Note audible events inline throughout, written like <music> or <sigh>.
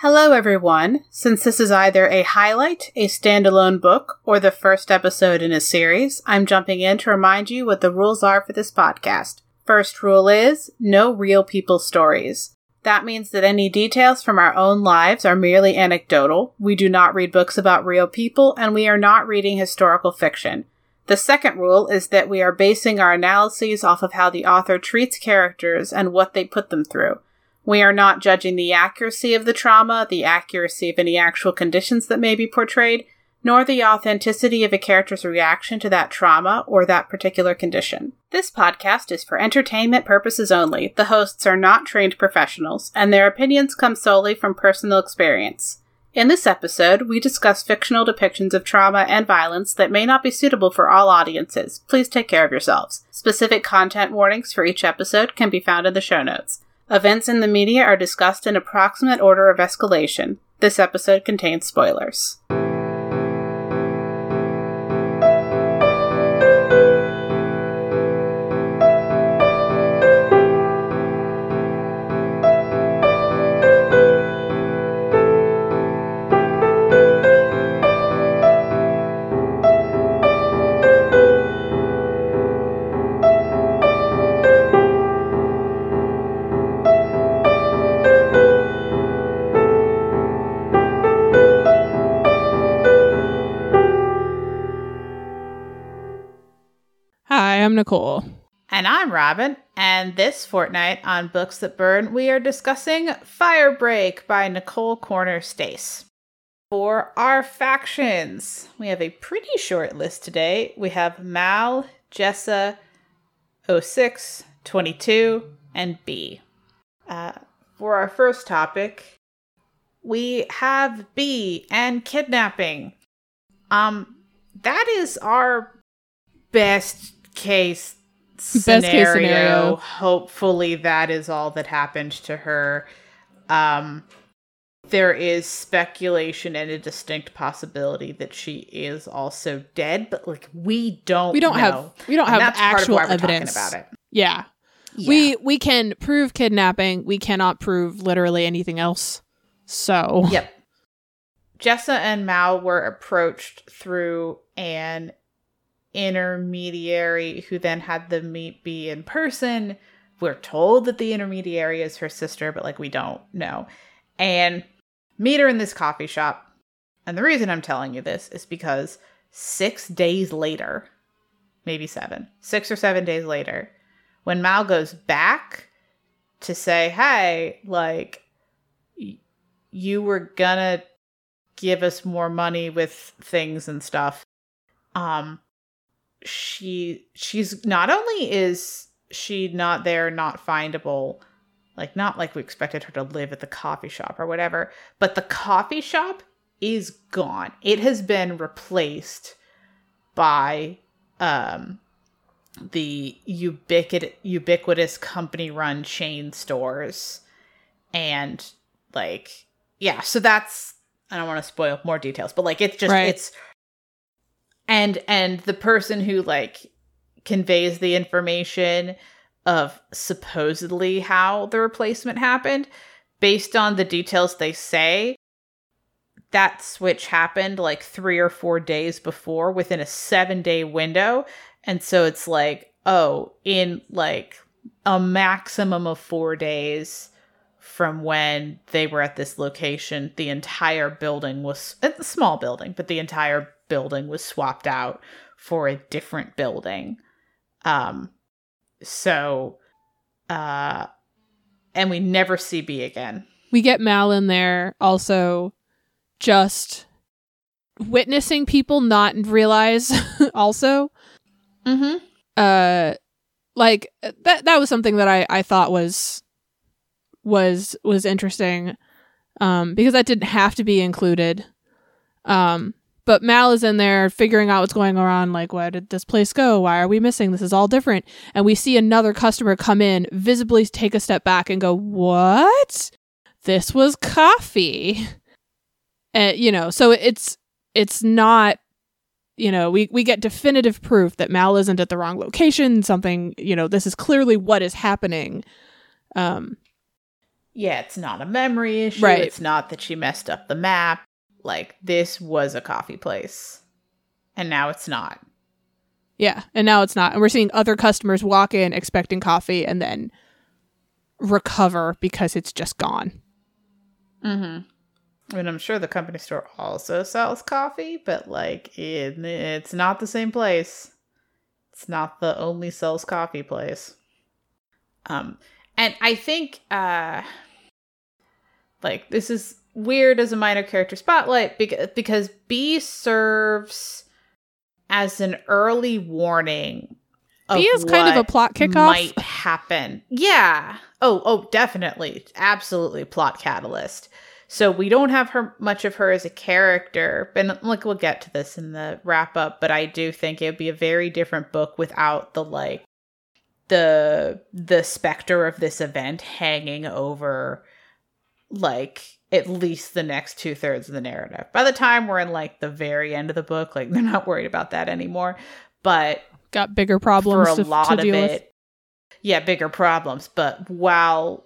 Hello, everyone. Since this is either a highlight, a standalone book, or the first episode in a series, I'm jumping in to remind you what the rules are for this podcast. First rule is no real people stories. That means that any details from our own lives are merely anecdotal. We do not read books about real people, and we are not reading historical fiction. The second rule is that we are basing our analyses off of how the author treats characters and what they put them through. We are not judging the accuracy of the trauma, the accuracy of any actual conditions that may be portrayed, nor the authenticity of a character's reaction to that trauma or that particular condition. This podcast is for entertainment purposes only. The hosts are not trained professionals, and their opinions come solely from personal experience. In this episode, we discuss fictional depictions of trauma and violence that may not be suitable for all audiences. Please take care of yourselves. Specific content warnings for each episode can be found in the show notes. Events in the media are discussed in approximate order of escalation. This episode contains spoilers. Nicole. And I'm Robin, and this fortnight on Books That Burn, we are discussing Firebreak by Nicole Kornher-Stace. For our factions, we have a pretty short list today. We have Mal, Jessa, 06, 22, and B. Uh, for our first topic, we have B and kidnapping. Um, that is our best case scenario. Best case scenario. Hopefully, that is all that happened to her. Um, there is speculation and a distinct possibility that she is also dead, but like we don't. We don't know. have we don't And have that's part of actual why we're talking evidence about it. Yeah. Yeah. We we can prove kidnapping. We cannot prove literally anything else. So Yep. Jessa and Mal were approached through an intermediary who then had them meet be in person. We're told that the intermediary is her sister, but like we don't know. And meet her in this coffee shop. And the reason I'm telling you this is because six days later, maybe seven, six or seven days later, when Mal goes back to say, hey, like, y- you were gonna give us more money with things and stuff um she she's not only is she not there not findable like not like we expected her to live at the coffee shop or whatever but the coffee shop is gone it has been replaced by um the ubiquitous ubiquitous company run chain stores and like yeah so that's i don't want to spoil more details but like it's just Right. it's and and the person who like conveys the information of supposedly how the replacement happened based on the details they say that switch happened like 3 or 4 days before within a 7 day window. And so it's like oh in like a maximum of 4 days from when they were at this location the entire building was a small building but the entire building was swapped out for a different building. Um so uh and we never see b again. We get Mal in there also just witnessing people not realize <laughs> also. Mm-hmm. Uh like that that was something that I I thought was was was interesting um because that didn't have to be included. Um but Mal is in there figuring out what's going on like where did this place go? Why are we missing? This is all different. And we see another customer come in visibly take a step back and go what? This was coffee. <laughs> And you know so it's it's not you know we we get definitive proof that mal isn't at the wrong location. Something you know this is clearly what is happening. Um yeah, it's not a memory issue. Right. It's not that she messed up the map. Like this was a coffee place. And now it's not. Yeah, and now it's not. And we're seeing other customers walk in expecting coffee and then recover because it's just gone. Mm-hmm. I mean, I'm sure the company store also sells coffee, but like it, it's not the same place. It's not the only sells coffee place. Um, and I think uh, like this is weird as a minor character spotlight because because B serves as an early warning. B is kind of a plot kickoff. Might happen. Yeah. Oh, oh, definitely, absolutely, plot catalyst. So we don't have her much of her as a character, and like we'll get to this in the wrap up. But I do think it would be a very different book without the like the the specter of this event hanging over like at least the next two thirds of the narrative. By the time we're in like the very end of the book, like <laughs> they're not worried about that anymore. But Got bigger problems for a to, lot to of it, with. yeah, bigger problems. But while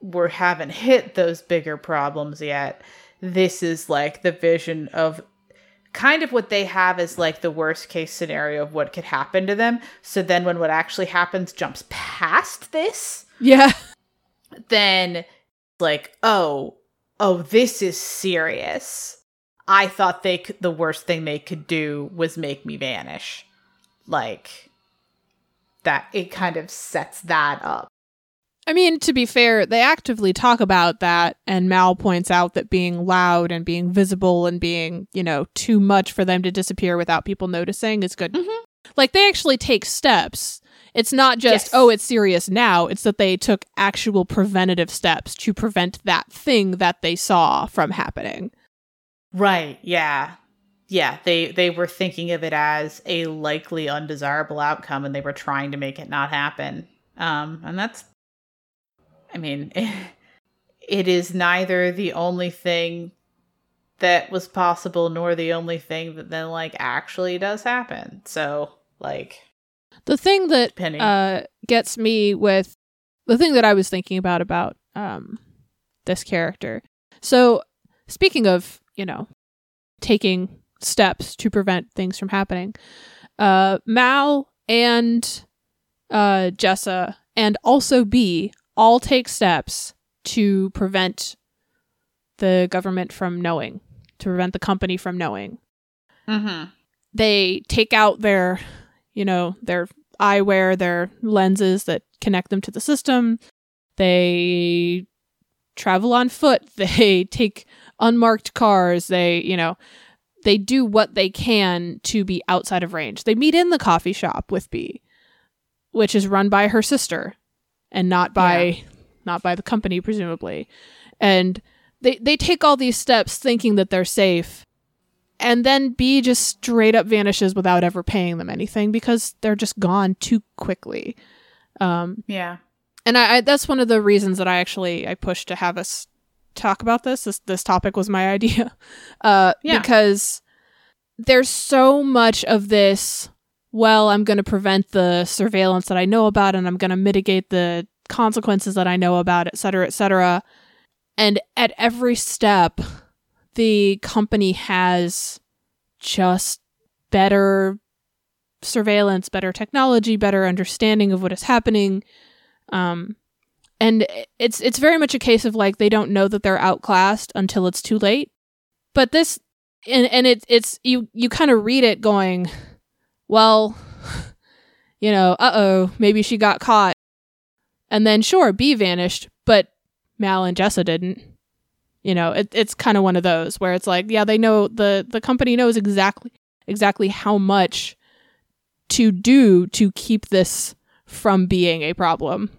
we haven't hit those bigger problems yet, this is like the vision of kind of what they have is like the worst case scenario of what could happen to them. So then when what actually happens jumps past this, Yeah. <laughs> then like, oh, oh, this is serious. I thought they could, the worst thing they could do was make me vanish. Like that it kind of sets that up. I mean, to be fair, they actively talk about that, and Mal points out that being loud and being visible and being, you know, too much for them to disappear without people noticing is good. Mhm. Like, they actually take steps. It's not just, Yes. oh, it's serious now. It's that they took actual preventative steps to prevent that thing that they saw from happening. Right. Yeah. Yeah, they they were thinking of it as a likely undesirable outcome and they were trying to make it not happen. Um and that's I mean, <laughs> it is neither the only thing that was possible nor the only thing that then like actually does happen. So, like The thing that Penny. uh, gets me with the thing that I was thinking about about um, this character. So, speaking of, you know, taking steps to prevent things from happening, uh, Mal and uh, Jessa and also B all take steps to prevent the government from knowing, to prevent the company from knowing mhm. they take out their you know their eyewear their lenses that connect them to the system. They travel on foot. <laughs> They take unmarked cars. They you know they do what they can to be outside of range. They meet in the coffee shop with b which is run by her sister and not by not by the company presumably. And they they take all these steps thinking that they're safe and then B just straight up vanishes without ever paying them anything because they're just gone too quickly. Um, Yeah. and I, I that's one of the reasons that I actually I pushed to have us talk about this. This this topic was my <laughs> idea, uh, Yeah. because there's so much of this. Well, I'm going to prevent the surveillance that I know about, and I'm going to mitigate the consequences that I know about, et cetera, et cetera. And at every step, the company has just better surveillance, better technology, better understanding of what is happening. Um, and it's it's very much a case of like they don't know that they're outclassed until it's too late. But this and and it's it's you you kind of read it going, well, you know, uh oh, maybe she got caught. And then sure, B vanished, but Mal and Jessa didn't. You know, it, it's kind of one of those where it's like, yeah, they know the the company knows exactly exactly how much to do to keep this from being a problem.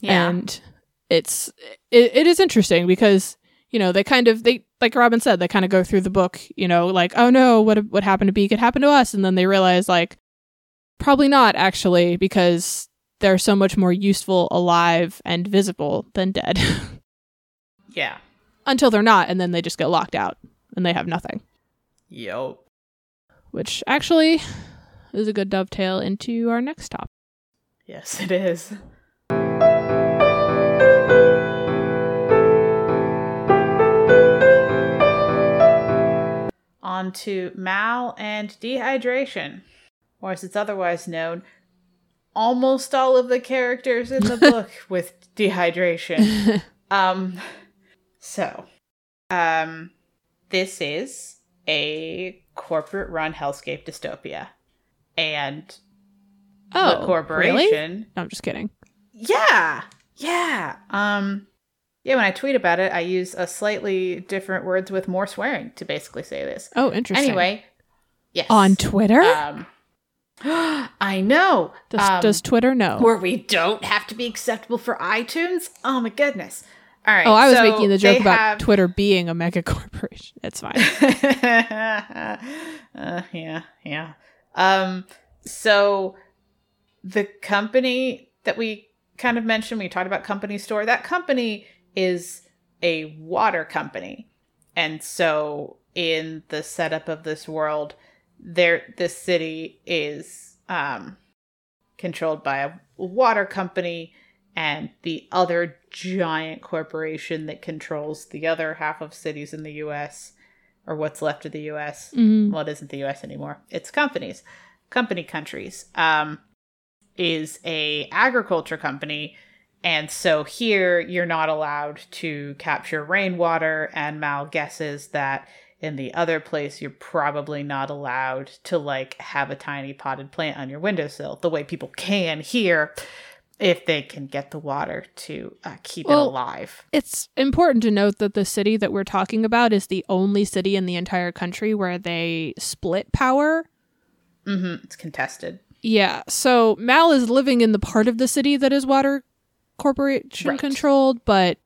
Yeah. And it's it, it is interesting because you know they kind of they like Robin said they kind of go through the book you know like oh no what what happened to B could happen to us and then they realize like probably not actually because they're so much more useful alive and visible than dead <laughs> yeah until they're not, and then they just get locked out and they have nothing. Yep. Which actually is a good dovetail into our next topic. Yes, it is. On to mal and dehydration, or as it's otherwise known, almost all of the characters in the <laughs> book with dehydration. <laughs> Um, so, um, this is a corporate run hellscape dystopia. And Oh, the corporation. Really? No, I'm just kidding. Yeah. Yeah. Um yeah, when I tweet about it, I use a slightly different words with more swearing to basically say this. Oh, interesting. Anyway, yes. on Twitter, um <gasps> I know. does, um, does Twitter know? where we don't have to be acceptable for iTunes? Oh my goodness. All right. oh, I was so making the joke about have- Twitter being a mega <laughs> corporation. It's fine. <laughs> uh, yeah, yeah. Um, so the company that we kind of mentioned, we talked about company store. That company is a water company, and so in the setup of this world, there this city is um controlled by a water company and the other giant corporation that controls the other half of cities in the US or what's left of the US. Mhm. Well, it isn't the US anymore. It's companies, company countries. Um, is a agriculture company, and so here you're not allowed to capture rainwater. And Mal guesses that in the other place you're probably not allowed to like have a tiny potted plant on your windowsill the way people can here if they can get the water to uh, keep Well, it alive. It's important to note that the city that we're talking about is the only city in the entire country where they split power. Mm-hmm. It's contested. Yeah, so Mal is living in the part of the city that is water corporation Right. controlled, but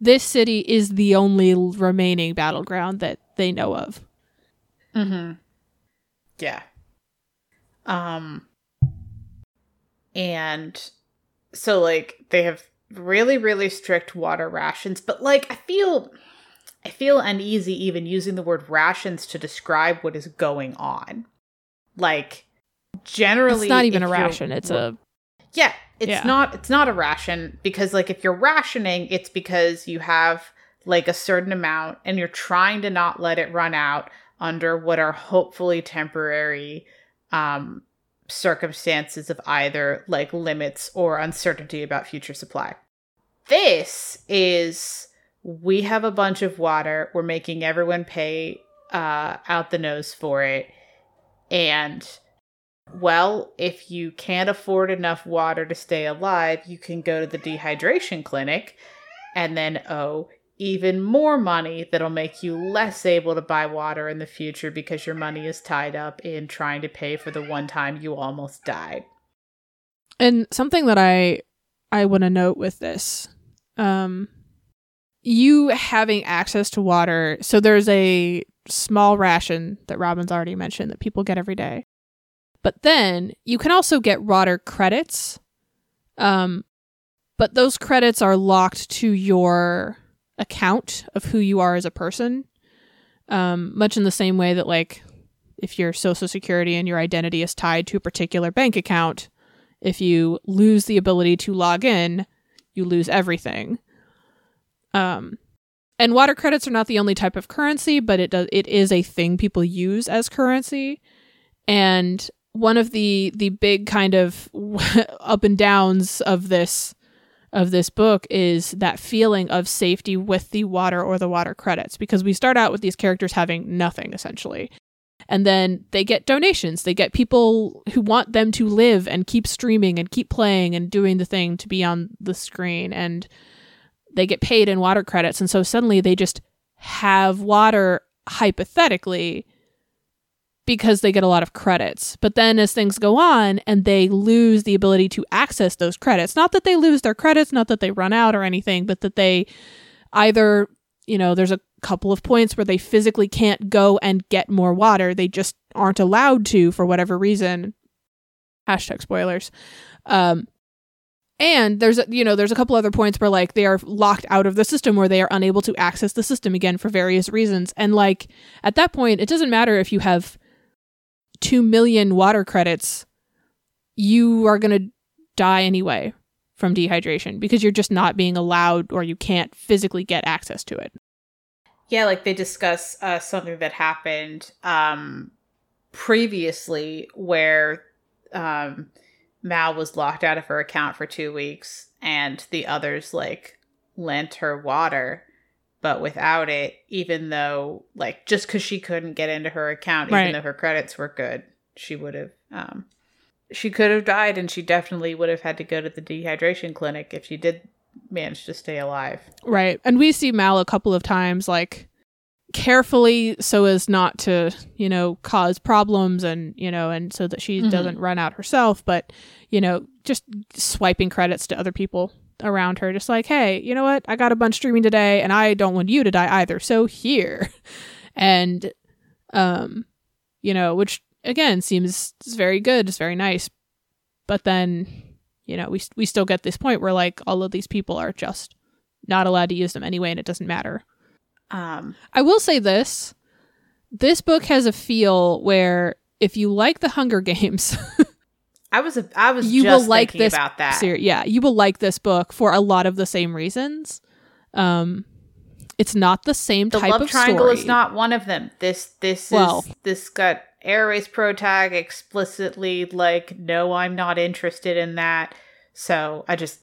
this city is the only remaining battleground that they know of. Mm-hmm. Yeah. Um and so like they have really, really strict water rations, but like I feel I feel uneasy even using the word rations to describe what is going on. Like generally It's not even a ration, it's a yeah, it's Yeah. not it's not a ration because like if you're rationing, it's because you have like a certain amount and you're trying to not let it run out under what are hopefully temporary um circumstances of either like limits or uncertainty about future supply. This is we have a bunch of water, we're making everyone pay uh out the nose for it and well, if you can't afford enough water to stay alive, you can go to the dehydration clinic and then owe even more money that'll make you less able to buy water in the future because your money is tied up in trying to pay for the one time you almost died. And something that I I want to note with this, um, you having access to water. So there's a small ration that Robin's already mentioned that people get every day, but then you can also get water credits. Um, but those credits are locked to your account of who you are as a person. Um, much in the same way that like if your social security and your identity is tied to a particular bank account, if you lose the ability to log in, you lose everything. Um, and water credits are not the only type of currency, but it does it is a thing people use as currency. And one of the the big kind of <laughs> up and downs of this of this book is that feeling of safety with the water or the water credits because we start out with these characters having nothing essentially. And then they get donations. They get people who want them to live and keep streaming and keep playing and doing the thing to be on the screen and they get paid in water credits. And so suddenly they just have water hypothetically because they get a lot of credits. But then as things go on and they lose the ability to access those credits not that they lose their credits not that they run out or anything but that they either you know there's a couple of points where they physically can't go and get more water. They just aren't allowed to for whatever reason. Hashtag spoilers. Um and there's you know there's a couple other points where like they are locked out of the system where they are unable to access the system again for various reasons. And like at that point it doesn't matter if you have 2 million water credits you are going to die anyway from dehydration because you're just not being allowed or you can't physically get access to it. Yeah, like they discuss uh, something that happened um, previously where um, Mal was locked out of her account for two weeks and the others like lent her water, but without it, even though like just because she couldn't get into her account, Right. even though her credits were good, she would have um, she could have died, and she definitely would have had to go to the dehydration clinic if she did manage to stay alive. Right. And we see Mal a couple of times, like carefully so as not to, you know, cause problems and, you know, and so that she Mhm. doesn't run out herself, but, you know, just swiping credits to other people around her, just like, hey, you know what? I got a bunch streaming today and I don't want you to die either. So here. <laughs> And, um, you know, which again seems is very good, it's very nice. But then, you know, we we still get this point where like all of these people are just not allowed to use them anyway and it doesn't matter. Um, I will say this. This book has a feel where if you like the Hunger Games, <laughs> I was a, I was You just will like this about that. ser- yeah, you will like this book for a lot of the same reasons. Um it's not the same the type love of triangle story. is not one of them. This this Well- is this got aroace Pro Tag explicitly like, no, I'm not interested in that. So I just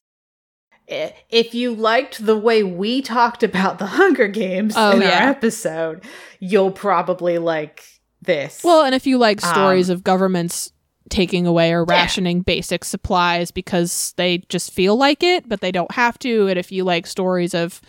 if you liked the way we talked about the Hunger Games Oh, in yeah. our episode, you'll probably like this. Well, and if you like stories Um, of governments taking away or Yeah. rationing basic supplies because they just feel like it, but they don't have to, and if you like stories of,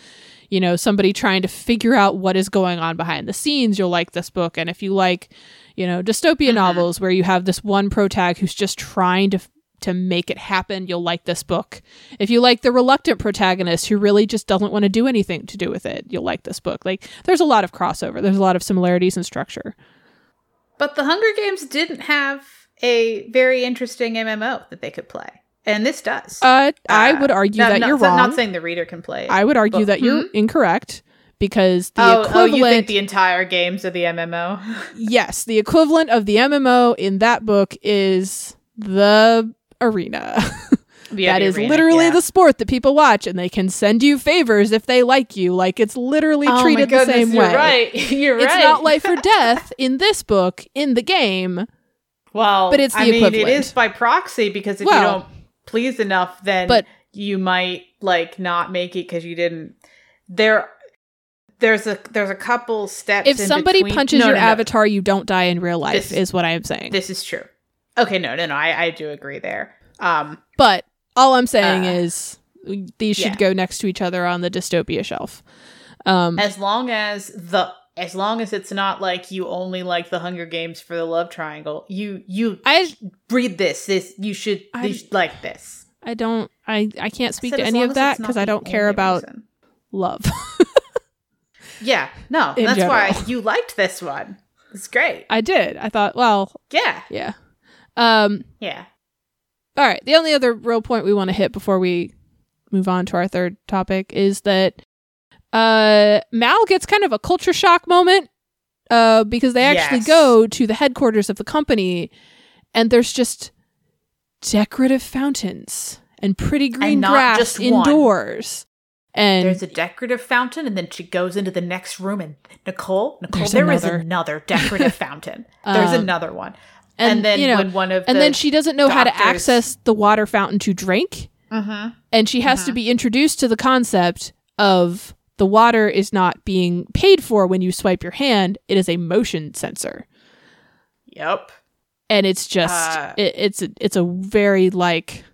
you know, somebody trying to figure out what is going on behind the scenes, you'll like this book. And if you like, you know, dystopia Mhm. novels where you have this one protag who's just trying to to make it happen, you'll like this book. If you like the reluctant protagonist who really just doesn't want to do anything to do with it, you'll like this book. Like there's a lot of crossover. There's a lot of similarities in structure. but the Hunger Games didn't have a very interesting MMO that they could play. And this does. Uh, I Uh, would argue no, that you're wrong. Not saying the reader can play it. I would argue but- that you're Hmm? incorrect because the oh, oh, equivalent, you think the entire games of the MMO? <laughs> yes, the equivalent of the MMO in that book is the arena. <laughs> Yeah, that the is arena, literally yeah. the sport that people watch, and they can send you favors if they like you. Like it's literally Oh treated the goodness, same you're way. Right. <laughs> You're It's right. not life or death in this book in the game. Well, but it's the I mean, equivalent. it is by proxy because if you don't please enough, then But- you might like not make it because you didn't. There, there's a there's a couple steps. If somebody between- punches No, your no, no. avatar, you don't die in real life. This- is what I am saying. this is true. Okay, no, no, no. I I do agree there. Um, But all I'm saying Uh, is these should yeah. go next to each other on the dystopia shelf. Um, as long as the as long as it's not like you only like the Hunger Games for the love triangle, you you I read this. This you should I- you should like this. I don't I I can't speak said to any of that because I don't care about reason. love. <laughs> Yeah, no, in that's why you liked this one. It's great. I did. I thought, well, Yeah, yeah. Um yeah. all right, the only other real point we want to hit before we move on to our third topic is that uh Mal gets kind of a culture shock moment uh because they actually Yes. go to the headquarters of the company and there's just decorative fountains and pretty green not grass just one. indoors. And There's a decorative fountain, and then she goes into the next room, and Nicole, Nicole, There's there is another. another decorative fountain. <laughs> There's Um, another one, and, and, then you know, when one of and the, then she doesn't know how to access the water fountain to drink. Mhm. and she has to Mhm. be introduced to the concept of the water is not being paid for when you swipe your hand. It is a motion sensor. Yep. and it's just Uh, it, it's a, it's a very like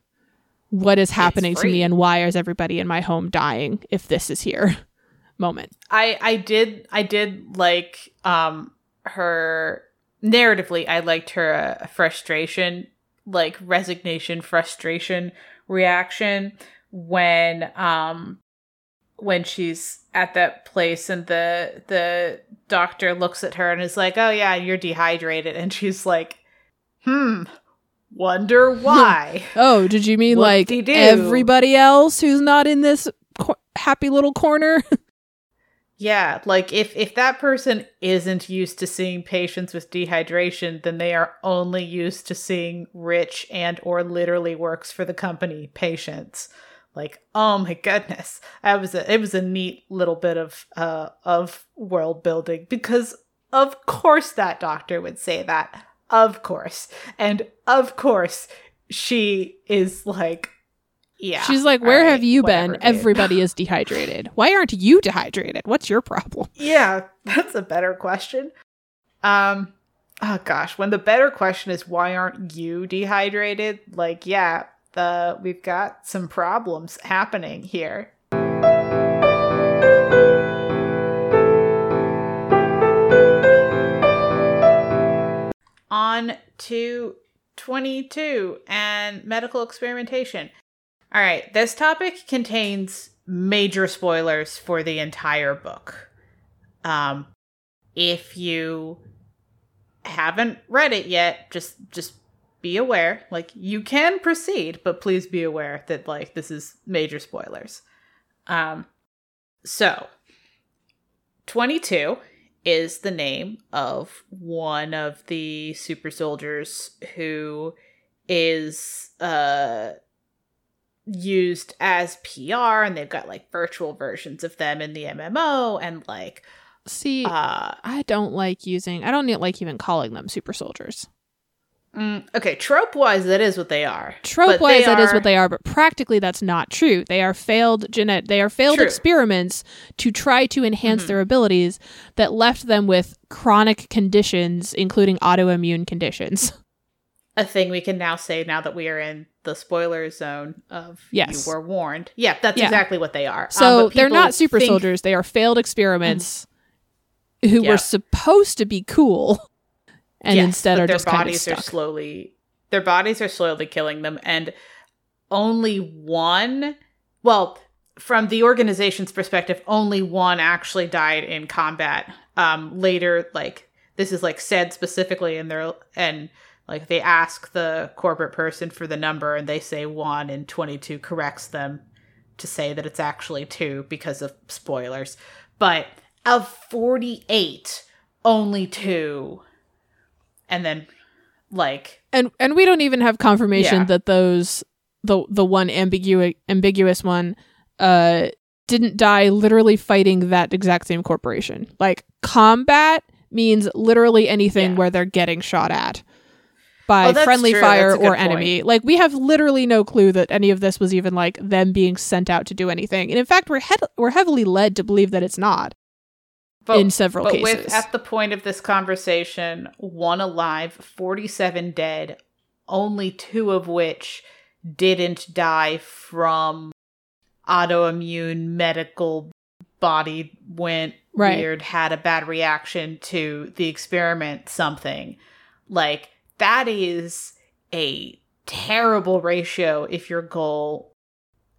what is happening to me and why is everybody in my home dying if this is here <laughs> moment? I I did I did like um her narratively I liked her uh, frustration like resignation frustration reaction when um when she's at that place and the the doctor looks at her and is like oh yeah you're dehydrated. And she's like hmm wonder <laughs> why. Oh did you mean like everybody else who's not in this co- happy little corner? <laughs> Yeah, like if if that person isn't used to seeing patients with dehydration, then they are only used to seeing rich and or literally works for the company patients. Like, oh my goodness. That was a it was a neat little bit of uh of world building because of course that doctor would say that. Of course. And of course she is like yeah. She's like, Where all have you been? dude." Everybody is dehydrated. Why aren't you dehydrated? What's your problem? <laughs> Yeah, that's a better question. Um oh gosh, when the better question is why aren't you dehydrated? Like, yeah, the we've got some problems happening here. On to 22 and medical experimentation. All right, this topic contains major spoilers for the entire book. Um, if you haven't read it yet, just just be aware. Like you can proceed, but please be aware that like this is major spoilers. Um, so 22 is the name of one of the super soldiers who is uh used as PR and they've got like virtual versions of them in the MMO and like See, uh I don't like using, I don't like even calling them super soldiers. Mm, okay trope wise that is what they are Trope wise, that is are- what they are, but practically that's not true. They are failed genet they are failed True. experiments to try to enhance Mhm. their abilities that left them with chronic conditions, including autoimmune conditions. <laughs> a thing we can now say now that we are in the spoiler zone of Yes. you were warned yeah that's Yeah. exactly what they are Um, So but they're not super think- soldiers. They are failed experiments who Yeah. were supposed to be cool <laughs> and Yes, instead are their just kind of bodies are slowly their bodies are slowly killing them and only one well from the organization's perspective only one actually died in combat um later like this is like said specifically in their and like they ask the corporate person for the number and they say one and 22 corrects them to say that it's actually two because of spoilers. But of 48 only two and then like and and we don't even have confirmation Yeah. that those the the one ambiguous ambiguous one uh didn't die literally fighting that exact same corporation. Like combat means literally anything Yeah. where they're getting shot at by Oh, friendly true. fire or point. enemy. Like we have literally no clue that any of this was even like them being sent out to do anything. And in fact, we're head we're heavily led to believe that it's not but, in several but cases. with at the point of this conversation one alive 47 dead only two of which didn't die from autoimmune medical body went Right. weird had a bad reaction to the experiment something like that is a terrible ratio if your goal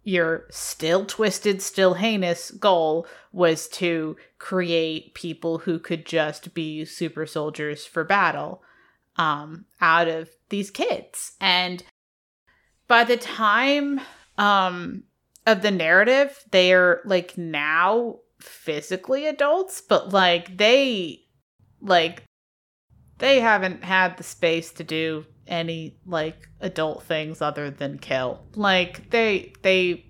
your still twisted still heinous goal was to create people who could just be super soldiers for battle um out of these kids. And by the time um of the narrative they're like now physically adults but like they like they haven't had the space to do any like adult things other than kill. Like they they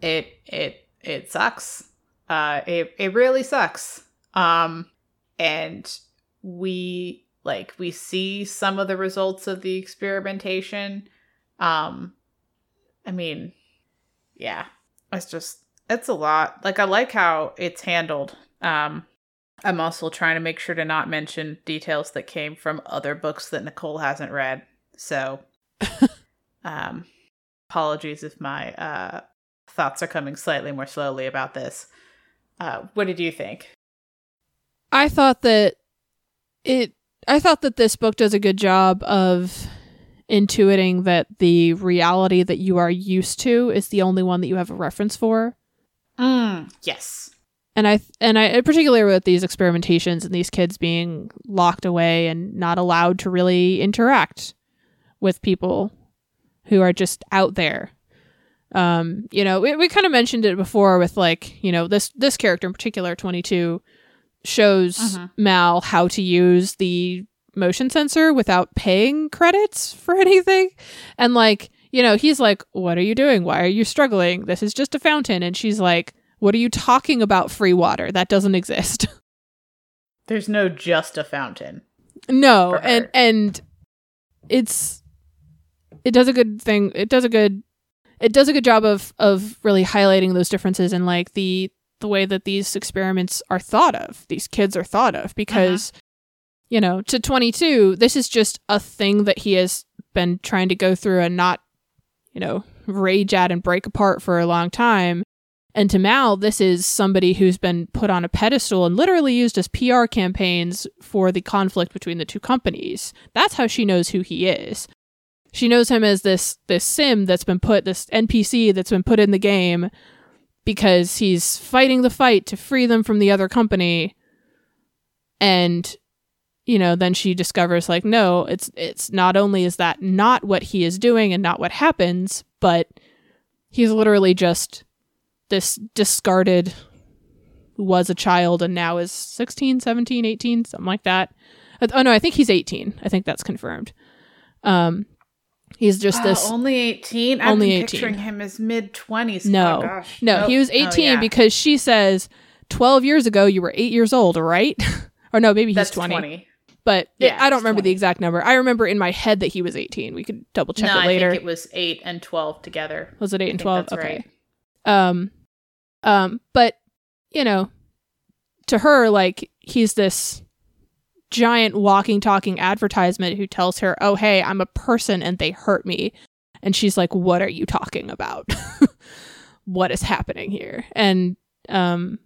it it it sucks. Uh it it really sucks. Um and we like we see some of the results of the experimentation. Um i mean yeah it's just it's a lot. Like i like how it's handled. Um i'm also trying to make sure to not mention details that came from other books that nicole hasn't read. So <laughs> um apologies if my uh thoughts are coming slightly more slowly about this. Uh what did you think? I thought that it I thought that this book does a good job of intuiting that the reality that you are used to is the only one that you have a reference for. mm, yes And I and I particularly with these experimentations and these kids being locked away and not allowed to really interact with people who are just out there. Um, you know, we, we kind of mentioned it before with like, you know, this this character in particular, 22 shows Mhm. Mal how to use the motion sensor without paying credits for <laughs> anything. And like, you know, he's like, What are you doing? Why are you struggling? This is just a fountain. And she's like, What are you talking about, free water? That doesn't exist. <laughs> There's no just a fountain. no, and and it's it does a good thing. It does a good it does a good job of of really highlighting those differences and like the the way that these experiments are thought of. These kids are thought of uh-huh. because you know, to 22, this is just a thing that he has been trying to go through and not, you know, rage at and break apart for a long time. And to Mal, this is somebody who's been put on a pedestal and literally used as PR campaigns for the conflict between the two companies. That's how she knows who he is. She knows him as this this sim that's been put this NPC that's been put in the game because he's fighting the fight to free them from the other company. And you know, then she discovers like no, it's it's not only is that not what he is doing and not what happens, but he's literally just this discarded who was a child and now is 16, 17, 18, something like that. Oh no, I think he's 18. I think that's confirmed. Um he's just Wow, this only 18? I've Only been 18. picturing him as mid 20s. No. Oh, gosh. No, Nope. he was Oh, 18 yeah. because she says 12 years ago you were 8 years old, right? <laughs> or no, maybe he's That's 20. 20. But Yeah, I don't remember 20. the exact number. I remember in my head that he was 18. We could double check no, it later. I think it was 8 and 12 together. was it 8 and 12? Okay. right. Um um but you know, to her like he's this giant walking talking advertisement who tells her, "Oh, hey, I'm a person and they hurt me." And she's like, "What are you talking about? <laughs> what is happening here?" And um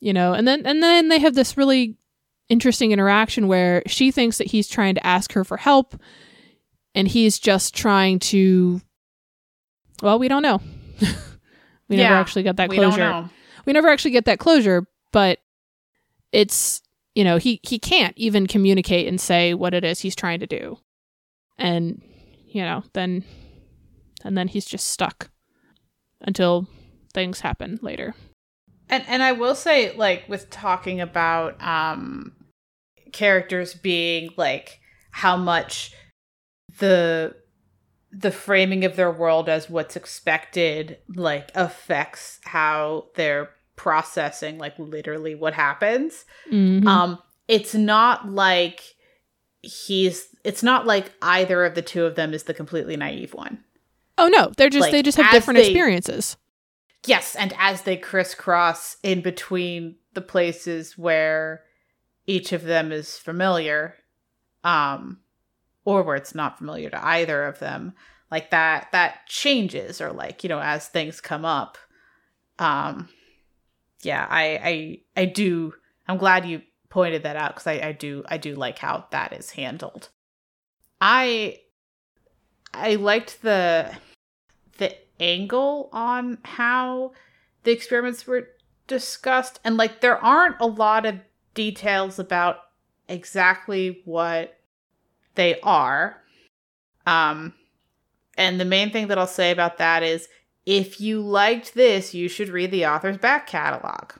you know, and then and then they have this really interesting interaction where she thinks that he's trying to ask her for help and he's just trying to well, we don't know. <laughs> we never actually got that we closure. don't know. we never actually get that closure but it's you know he he can't even communicate and say what it is he's trying to do. And you know then and then he's just stuck until things happen later. And and I will say, like, with talking about um characters being like how much the the framing of their world as what's expected like affects how they're processing like literally what happens. Mhm. Um it's not like he's it's not like either of the two of them is the completely naive one. oh no they're just like, they just have different they- experiences Yes, and as they crisscross in between the places where each of them is familiar, um, or where it's not familiar to either of them, like that that changes, or like you know as things come up. Um, yeah, I I I do. I'm glad you pointed that out because I I do I do like how that is handled. I I liked the the angle on how the experiments were discussed and like there aren't a lot of details about exactly what they are um and the main thing that I'll say about that is if you liked this you should read the author's back catalog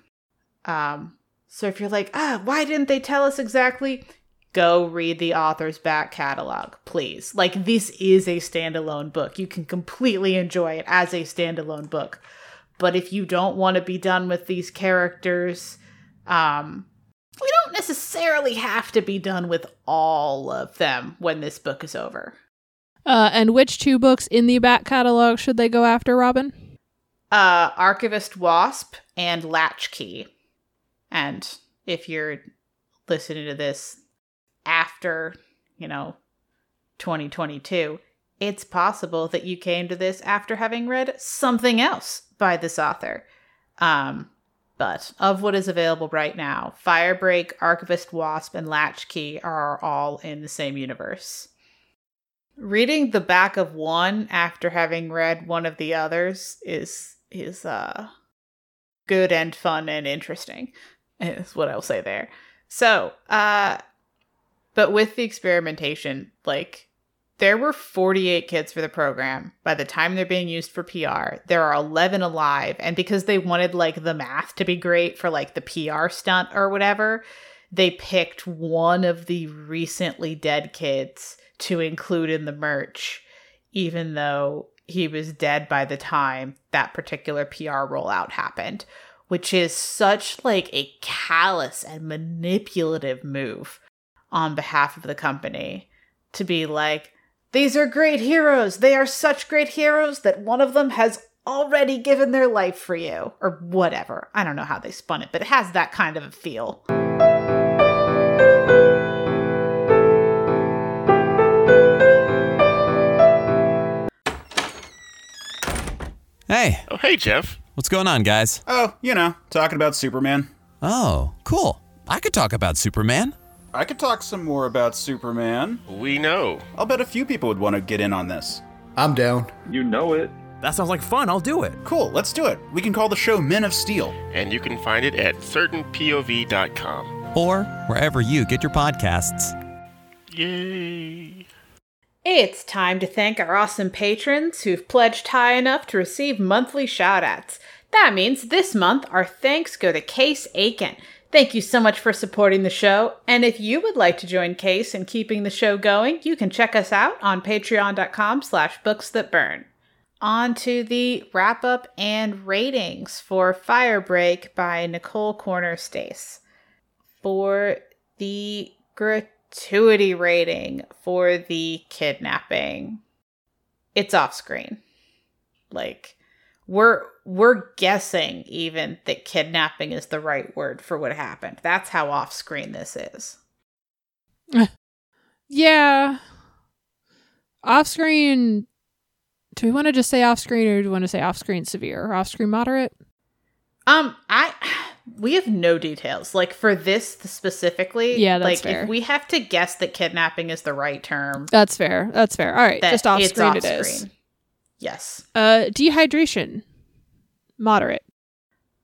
um so if you're like ah why didn't they tell us exactly go read the author's back catalog, please. Like, this is a standalone book. You can completely enjoy it as a standalone book. But if you don't want to be done with these characters, um, we don't necessarily have to be done with all of them when this book is over. uh and which two books in the back catalog should they go after robin Uh, Archivist Wasp and Latchkey. And if you're listening to this after, you know, 2022, it's possible that you came to this after having read something else by this author. Um, but of what is available right now, Firebreak, Archivist Wasp, and Latchkey are all in the same universe. Reading the back of one after having read one of the others is is uh good and fun and interesting. Is what I'll say there. So, uh but with the experimentation, like there were 48 kids for the program. By the time they're being used for PR, there are 11 alive. And because they wanted like the math to be great for like the PR stunt or whatever, they picked one of the recently dead kids to include in the merch, even though he was dead by the time that particular PR rollout happened, which is such like a callous and manipulative move on behalf of the company to be like, these are great heroes. They are such great heroes that one of them has already given their life for you, or whatever. I don't know how they spun it, but it has that kind of a feel. Hey, Oh, hey, Jeff. what's going on, guys? Oh, you know, talking about Superman. Oh, cool. I could talk about Superman. I could talk some more about Superman. We know. I'll bet a few people would want to get in on this. I'm down. You know it. That sounds like fun. I'll do it. Cool, let's do it. We can call the show Men of Steel. And you can find it at certainpov.com. Or wherever you get your podcasts. Yay. It's time to thank our awesome patrons who've pledged high enough to receive monthly shoutouts. That means this month our thanks go to Case Aiken. Thank you so much for supporting the show. And if you would like to join Case in keeping the show going, you can check us out on patreon.com slash books that burn. On to the wrap up and ratings for Firebreak by Nicole Kornher-Stace. For the gratuity rating for the kidnapping, it's off screen. Like we're we're guessing even that kidnapping is the right word for what happened. That's how off screen this is. <sighs> Yeah. Off screen. Do we want to just say off screen or do we want to say off screen severe or off screen moderate? Um, I <sighs> we have no details. Like for this specifically, Yeah, that's like fair. if we have to guess that kidnapping is the right term, That's fair. That's fair. All right. just off screen it is. Yes. Uh, dehydration. Moderate.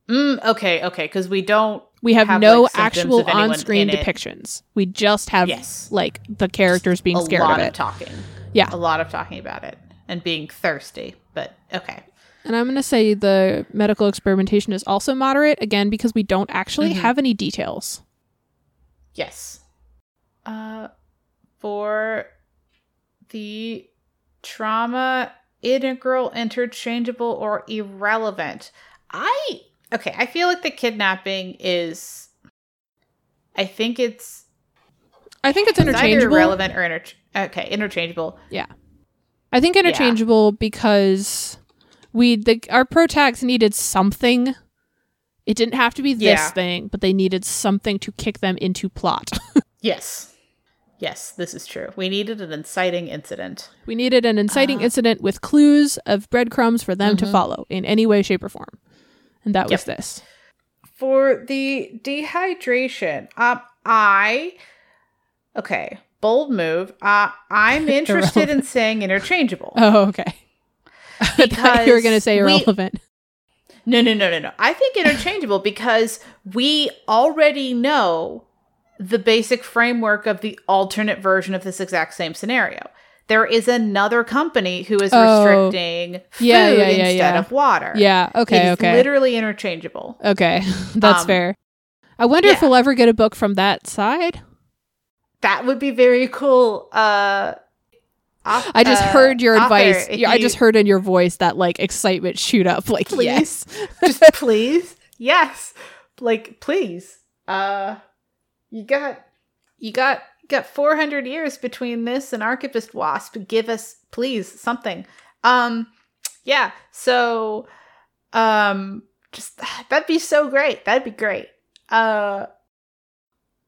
Mm, okay, okay, because we don't. We have, Have, no like, actual on screen in it. depictions. We just have Yes. like the characters being a scared lot of of it. talking. Yeah. a lot of talking about it and being thirsty. But okay, And I'm going to say the medical experimentation is also moderate, again, because we don't actually Mhm. have any details. yes. Uh, for the trauma, integral, interchangeable, or irrelevant. I okay. I feel like the kidnapping is. I think it's I think it's interchangeable. irrelevant or inter- okay interchangeable. Yeah. I think interchangeable because we the our pro tags needed something. It didn't have to be this Yeah. thing, but they needed something to kick them into plot. <laughs> Yes, yes, this is true. We needed an inciting incident. we needed an inciting Uh. incident with clues of breadcrumbs for them to Mhm. follow in any way, shape, or form. And that was Yep. this. For the dehydration, um, I okay, bold move. Uh, I'm <laughs> interested in saying interchangeable. <laughs> Oh, okay. <laughs> I thought you were going to Because say we- irrelevant. No, no, no, no, no. I think interchangeable because we already know the basic framework of the alternate version of this exact same scenario. There is another company who is Oh. restricting food Yeah, yeah, yeah, instead yeah. of water. yeah. Okay. is Okay. literally interchangeable. okay. <laughs> That's Um, fair. I wonder if we'll ever get a book from that side. That would be very cool. Uh, off- I just uh, heard your advice. Yeah, I just heard in your voice that like excitement shoot up. Like Please. yes, <laughs> just please yes like please uh you got you got got 400 years between this and archivist wasp. Give us please something. Um yeah so um just that'd be so great. That'd be great. Uh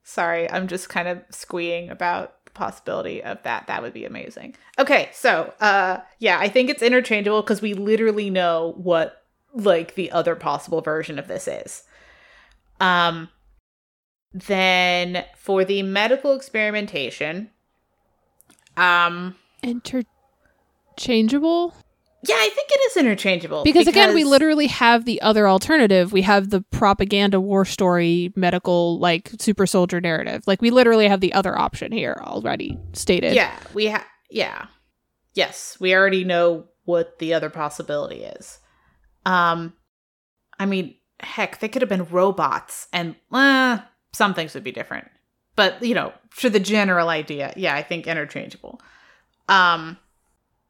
sorry i'm just kind of squeeing about the possibility of that. That would be amazing. Okay so uh yeah i think it's interchangeable because we literally know what like the other possible version of this is. Um then for the medical experimentation um interchangeable. yeah, I think it is interchangeable Because, again, we literally have the other alternative. We have the propaganda war story medical like super soldier narrative. Like we literally have the other option here already stated. Yeah, we have yeah. Yes, we already know what the other possibility is. Um I mean, heck, they could have been robots and uh, some things would be different. But, you know, for the general idea, yeah, I think interchangeable. Um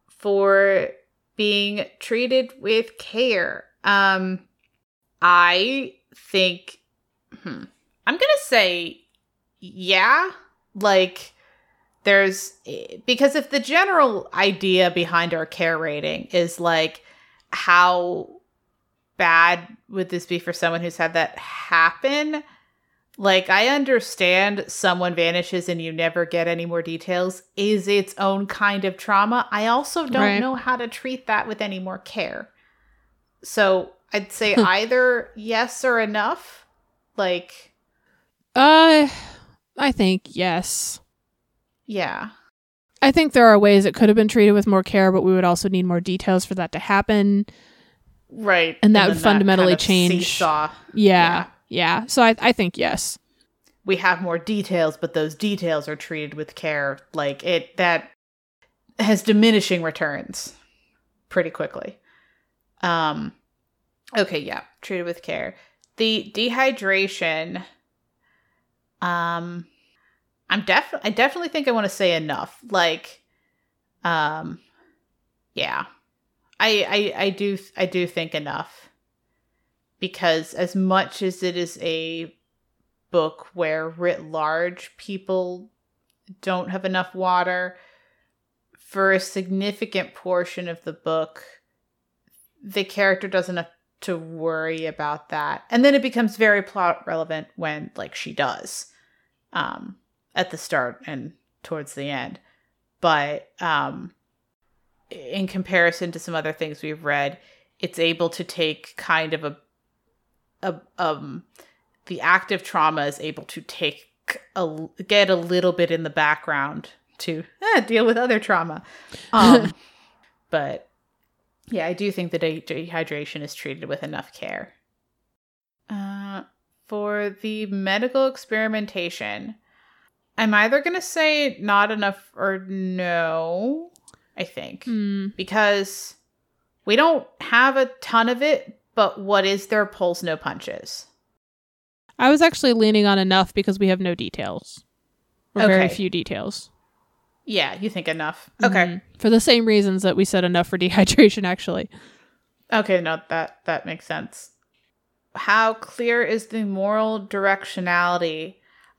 for being treated with care. Um, I think, hmm, I'm gonna say, yeah, like there's because if the general idea behind our care rating is like how bad would this be for someone who's had that happen like i understand someone vanishes and you never get any more details is its own kind of trauma. I also don't Right. know how to treat that with any more care. So i'd say either yes or enough. Like Uh, I think yes. yeah. I think there are ways it could have been treated with more care, but we would also need more details for that to happen. right. And that would then fundamentally kind of change- seesaw. Yeah, yeah. So I, I think yes. we have more details, but those details are treated with care. Like it that has diminishing returns pretty quickly. Um okay, yeah, treated with care. The dehydration um I'm def I definitely think I want to say enough. Like um yeah. I I I do I do think enough. Because as much as it is a book where writ large people don't have enough water for a significant portion of the book the character doesn't have to worry about that. And then it becomes very plot relevant when like she does um at the start and towards the end. But um in comparison to some other things we've read it's able to take kind of a a um the active trauma is able to take a get a little bit in the background to eh, deal with other trauma. <laughs> Um, but yeah, I do think that de- dehydration is treated with enough care. Uh, for the medical experimentation, I'm either going to say not enough or no, I think, Hmm. because we don't have a ton of it, but what is their pulls no punches. I was actually leaning on enough because we have no details. Or very few details. Yeah, you think enough. Okay. Mhm. For the same reasons that we said enough for <laughs> dehydration, actually. Okay, no, that that makes sense. How clear is the moral directionality?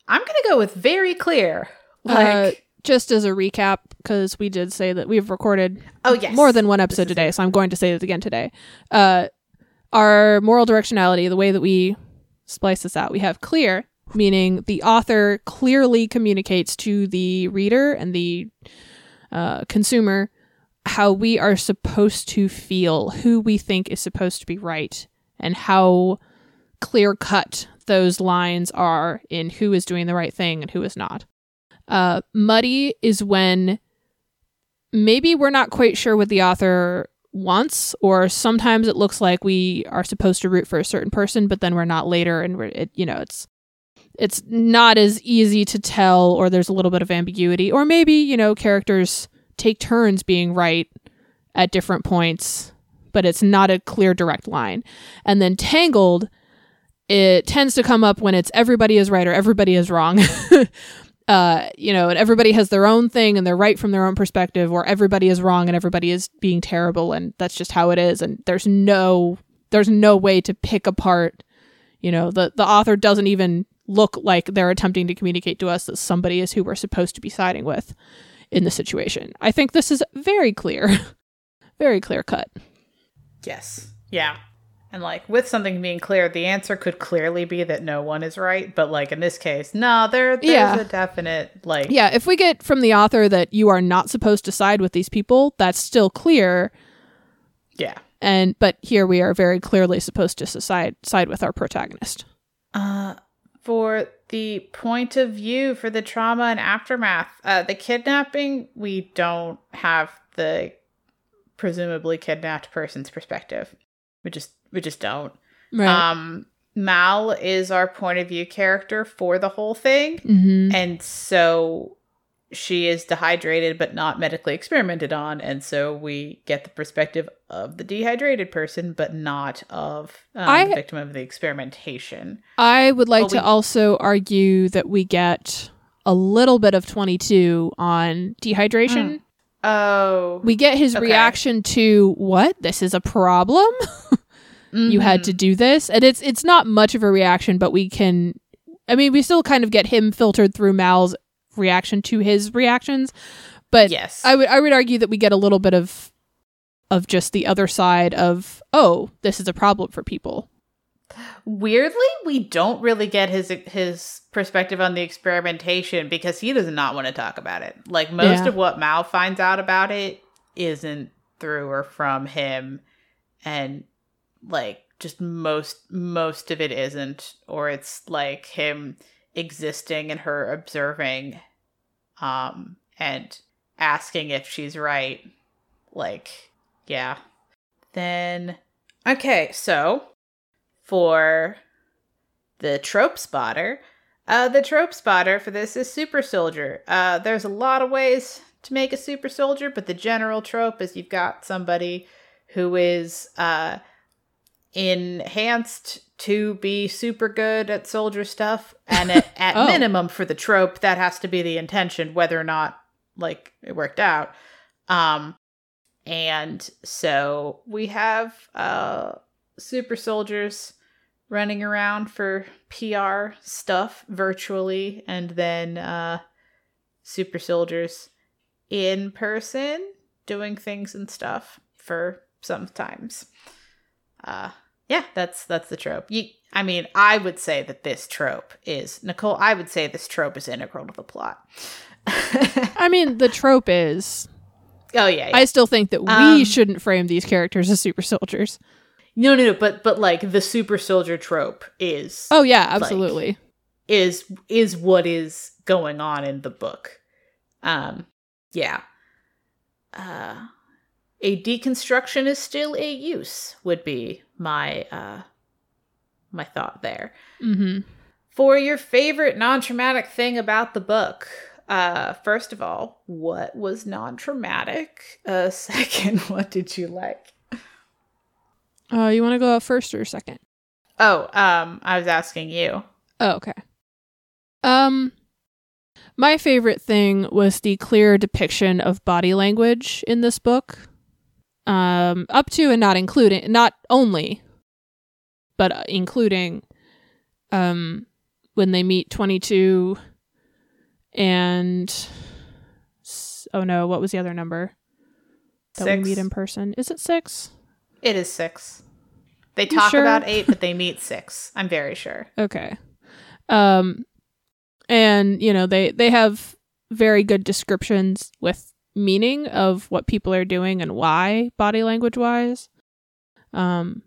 I'm gonna go with very clear. Like, Uh, just as a recap, because we did say that we've recorded oh yes, more than one episode is today, so I'm going to say it again today. Uh, our moral directionality, the way that we splice this out, we have clear, meaning the author clearly communicates to the reader and the uh, consumer how we are supposed to feel, who we think is supposed to be right, and how clear cut those lines are in who is doing the right thing and who is not. Uh, muddy is when maybe we're not quite sure what the author wants, or sometimes it looks like we are supposed to root for a certain person, but then we're not later, and we're it, you know it's it's not as easy to tell, or there's a little bit of ambiguity, or maybe you know characters take turns being right at different points, but it's not a clear direct line. And then tangled, it tends to come up when it's everybody is right or everybody is wrong. <laughs> uh, you know, and everybody has their own thing and they're right from their own perspective, or everybody is wrong and everybody is being terrible, and that's just how it is. And there's no there's no way to pick apart. You know, the the author doesn't even look like they're attempting to communicate to us that somebody is who we're supposed to be siding with in the situation. I think this is very clear, <laughs> very clear cut. yes, yeah, and like with something being clear, the answer could clearly be that no one is right, but like in this case, no, there there's Yeah. a definite like Yeah, if we get from the author that you are not supposed to side with these people, that's still clear. yeah. And but here we are very clearly supposed to side side with our protagonist. Uh, for the point of view for the trauma and aftermath, uh, the kidnapping, we don't have the presumably kidnapped person's perspective. We just we just don't. Right. Um, Mal is our point of view character for the whole thing, mm-hmm. and so she is dehydrated but not medically experimented on, and so we get the perspective of the dehydrated person, but not of um, I- the victim of the experimentation. I would like to we- also argue that we get a little bit of 22 on dehydration. Oh. We get his Okay. reaction to what? This is a problem? <laughs> you had Mhm. to do this and it's it's not much of a reaction but we can i mean we still kind of get him filtered through mal's reaction to his reactions but yes. i would i would argue that we get a little bit of of just the other side of oh this is a problem for people Weirdly, we don't really get his his perspective on the experimentation because he does not want to talk about it. Like most Yeah. of what Mal finds out about it isn't through or from him and like just most most of it isn't or it's like him existing and her observing um and asking if she's right. Like yeah. Then okay, so for the trope spotter. Uh, the trope spotter for this is super soldier. Uh, there's a lot of ways to make a super soldier, but the general trope is you've got somebody who is uh, enhanced to be super good at soldier stuff, and <laughs> at, at Oh. minimum for the trope, that has to be the intention, whether or not like it worked out. Um, and so we have uh, super soldiers running around for PR stuff virtually, and then uh, super soldiers in person doing things and stuff for sometimes. Uh, yeah, that's that's the trope. You, I mean, I would say that this trope is Nicole. I would say this trope is integral to the plot. <laughs> i mean the trope is oh yeah, yeah. i still think that we Um, shouldn't frame these characters as super soldiers no, no, no. But but like the super soldier trope is oh yeah absolutely is is what is going on in the book. Um yeah. Uh a deconstruction is still a use would be my uh my thought there. mm-hmm For your favorite non-traumatic thing about the book, uh first of all, what was non-traumatic? Uh <laughs> second, what did you like? uh you want to go out first or second Oh, um I was asking you. Oh, okay. Um my favorite thing was the clear depiction of body language in this book. Um up to and not including not only but uh, including um when they meet 22 and oh no, what was the other number? That Six. we meet in person. Is it 6? It is 6. They talk sure? about 8, but <laughs> they meet 6. I'm very sure. Okay. Um and you know, they they have very good descriptions with meaning of what people are doing and why body language wise. Um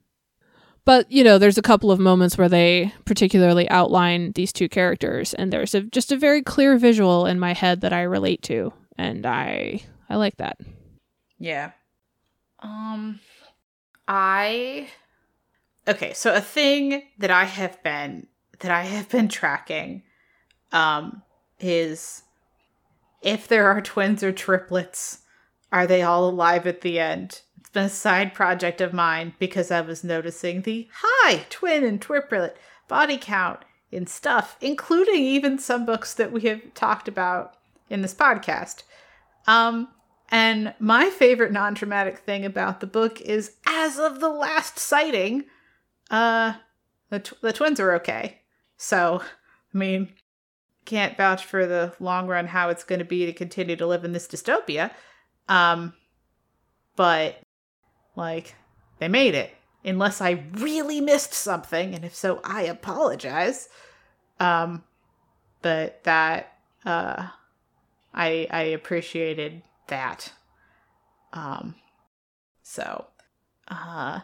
but you know, there's a couple of moments where they particularly outline these two characters and there's a just a very clear visual in my head that I relate to and I I like that. Yeah. Um I Okay, so a thing that I have been that I have been tracking um is if there are twins or triplets, are they all alive at the end? It's been a side project of mine because I was noticing the high twin and triplet body count in stuff, including even some books that we have talked about in this podcast. Um, and my favorite non-traumatic thing about the book is, as of the last sighting, uh, the, tw- the twins are okay. So, I mean, can't vouch for the long run how it's going to be to continue to live in this dystopia. Um, but like, they made it. Unless I really missed something, and if so, I apologize. Um, but that, uh, I I appreciated that. Um so uh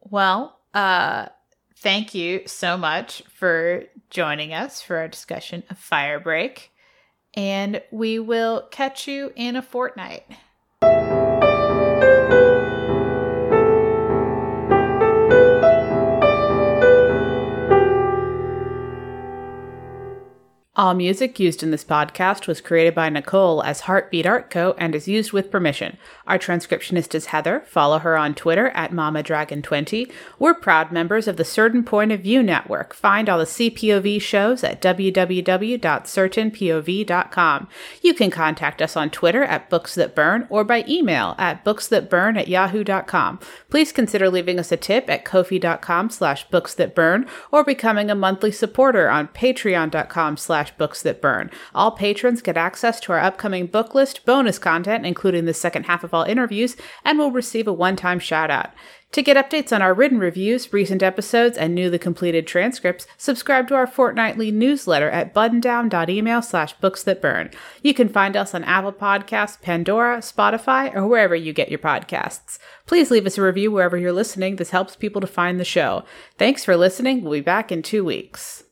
well, uh thank you so much for joining us for our discussion of Firebreak. And we will catch you in a fortnight. All music used in this podcast was created by Nicole as Heartbeat Art Co. and is used with permission. Our transcriptionist is Heather. Follow her on Twitter at MamaDragon20. We're proud members of the Certain Point of View Network. Find all the CPOV shows at www.certainpov.com. You can contact us on Twitter at Books That Burn or by email at booksthatburn at yahoo.com. Please consider leaving us a tip at kofi.com slash books that burn or becoming a monthly supporter on patreon.com slash books that burn. All patrons get access to our upcoming book list, bonus content, including the second half of all interviews, and will receive a one-time shout out. To get updates on our written reviews, recent episodes, and newly completed transcripts, subscribe to our fortnightly newsletter at buttondown.email slash books that burn. You can find us on Apple Podcasts, Pandora, Spotify, or wherever you get your podcasts. Please leave us a review wherever you're listening. This helps people to find the show. Thanks for listening. We'll be back in two weeks.